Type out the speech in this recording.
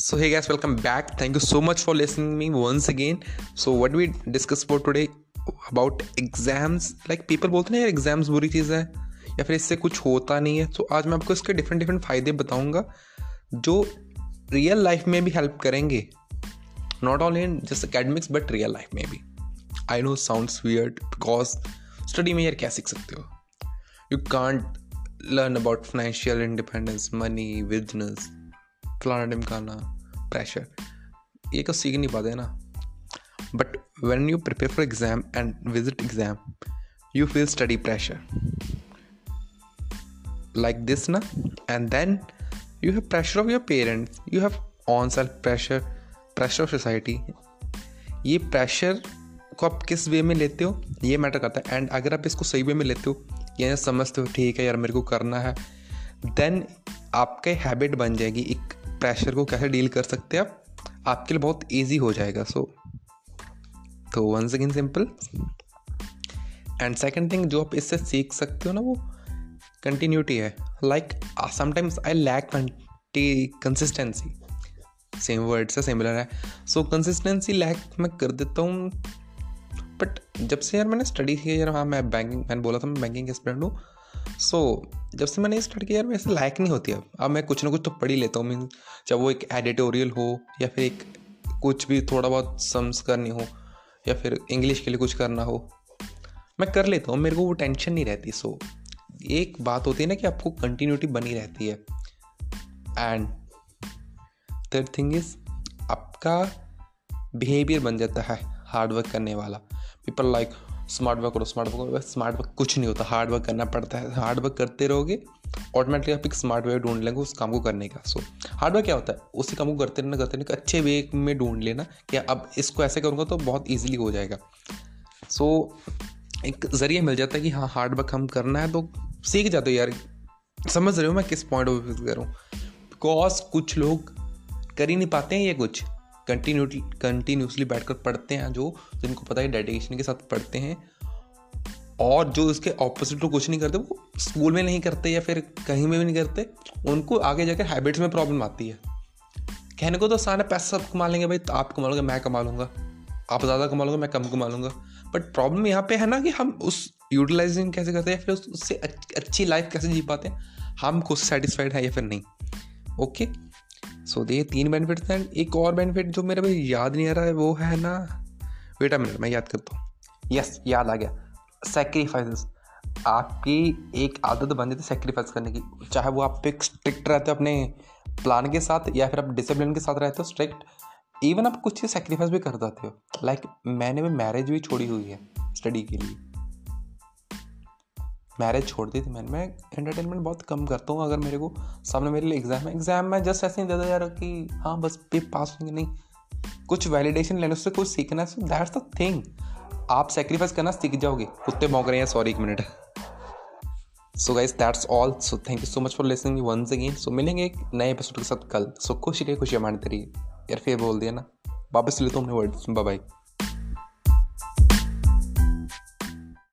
So hey guys, welcome back. Thank you so much for listening me once again. So what we discuss for today about exams. Like people बोलते हैं यार exams बुरी चीज़ है या फिर इससे कुछ होता नहीं है तो so, आज मैं आपको इसके डिफरेंट डिफरेंट फ़ायदे बताऊँगा जो रियल लाइफ में भी हेल्प करेंगे not only in just academics but real life में भी I know sounds weird because study में यार क्या सीख सकते हो you can't learn about financial independence money business फलाना ढिमकाना प्रेशर ये कुछ सीख नहीं पाते ना। But when you prepare for exam and visit exam you feel study pressure like this ना and then you have pressure of your parents you have on self pressure pressure of society ये pressure को आप किस वे में लेते हो? ये matter करता है। एंड अगर आप इसको सही वे में लेते हो या समझते हो, ठीक है यार, मेरे को करना है देन आपका हैबिट बन जाएगी एक प्रेशर को कैसे डील कर सकते हैं आप? आपके लिए बहुत ईजी हो जाएगा सो तो one second simple and second thing जो आप इससे सीख सकते हो ना वो कंटिन्यूटी है। Like sometimes I lack consistency same word से सिमिलर है। सो कंसिस्टेंसी लैक मैं कर देता हूँ बट जब से यार मैंने स्टडी किया यार हाँ मैं बैंकिंग मैंने बोला था मैं बैंकिंग स्टूडेंट हूँ। सो so, जब से मैंने स्टार्ट किया यार वैसे लायक नहीं होती। अब अब मैं कुछ ना कुछ तो पढ़ ही लेता हूँ। मीन चाहे वो एक एडिटोरियल हो या फिर एक कुछ भी थोड़ा बहुत सम्स करनी हो या फिर इंग्लिश के लिए कुछ करना हो मैं कर लेता हूँ। मेरे को वो टेंशन नहीं रहती। सो so, एक बात होती है ना कि आपको कंटिन्यूटी बनी रहती है। एंड थर्ड थिंग इज़ आपका बिहेवियर बन जाता है हार्डवर्क करने वाला। पीपल लाइक स्मार्ट वर्क करो स्मार्ट वर्क करो स्मार्ट वर्क कुछ नहीं होता हार्ड वर्क करना पड़ता है। हार्ड वर्क करते रहोगे ऑटोमेटिकली आप एक स्मार्ट वे ढूंढ लेंगे उस काम को करने का। सो हार्ड वर्क क्या होता है? उसी काम को करते रहना करते रहना अच्छे वे में ढूंढ लेना कि अब इसको ऐसे करूँगा तो बहुत ईजिली हो जाएगा। सो so, एक ज़रिए मिल जाता है कि हाँ हार्ड वर्क हम करना है तो सीख जाते हो यार। समझ रहे हो मैं किस पॉइंट ऑफ़ व्यू करूँ बिकॉज़ कुछ लोग कर ही नहीं पाते हैं ये कुछ। कंटिन्यूटी कंटिन्यूसली बैठकर पढ़ते हैं, जो जिनको पता है डेडिकेशन के साथ पढ़ते हैं, और जो उसके ऑपोजिट कुछ नहीं करते, वो स्कूल में नहीं करते या फिर कहीं में भी नहीं करते, उनको आगे जाकर हैबिट्स में प्रॉब्लम आती है। कहने को तो सारे पैसा सब कमा लेंगे भाई तो आप कमा लोगे, मैं कमा लूँगा। आप ज़्यादा कमा लोगे, मैं कम कमा लूँगा। बट प्रॉब्लम यहाँ पे है ना कि हम उस यूटिलाइजिंग कैसे करते हैं, या फिर उससे अच्छी लाइफ कैसे जी पाते हैं, हम खुद सेटिस्फाइड हैं या फिर नहीं। Okay okay? सो so, ये तीन बेनिफिट्स हैं। एक और बेनिफिट जो मेरे भाई याद नहीं आ रहा है वो है ना वेट मिनट मैं याद करता हूँ। यस याद आ गया। सेक्रीफाइस आपकी एक आदत बन जाती है सेक्रीफाइस करने की। चाहे वो आप एक स्ट्रिक्ट रहते हो अपने प्लान के साथ या फिर आप डिसिप्लिन के साथ रहते हो स्ट्रिक्ट इवन आप कुछ चीज़ सेक्रीफाइस भी कर देते हो। लाइक like, मैंने भी मैरिज भी छोड़ी हुई है स्टडी के लिए। मैरिज छोड़ दी थी मैंने। मैं एंटरटेनमेंट बहुत कम करता हूँ, अगर मेरे को सामने मेरे लिए एग्ज़ाम है। एग्ज़ाम में जस्ट ऐसे नहीं देता यार कि हाँ बस पे पास होंगे, नहीं। कुछ वैलिडेशन लेने उससे कुछ सीखना है दैट्स द थिंग आप सेक्रीफाइस करना सीख जाओगे। कुत्ते मौक रहे हैं सॉरी एक minute so guys that's all so thank you so much for listening once again so मिलेंगे एक नए एपिसोड के साथ कल। सो खुशी रही खुशी हमारी तेरी यार फिर बोल दिया ना। वापस ले तो हमने वर्ड बाय बाय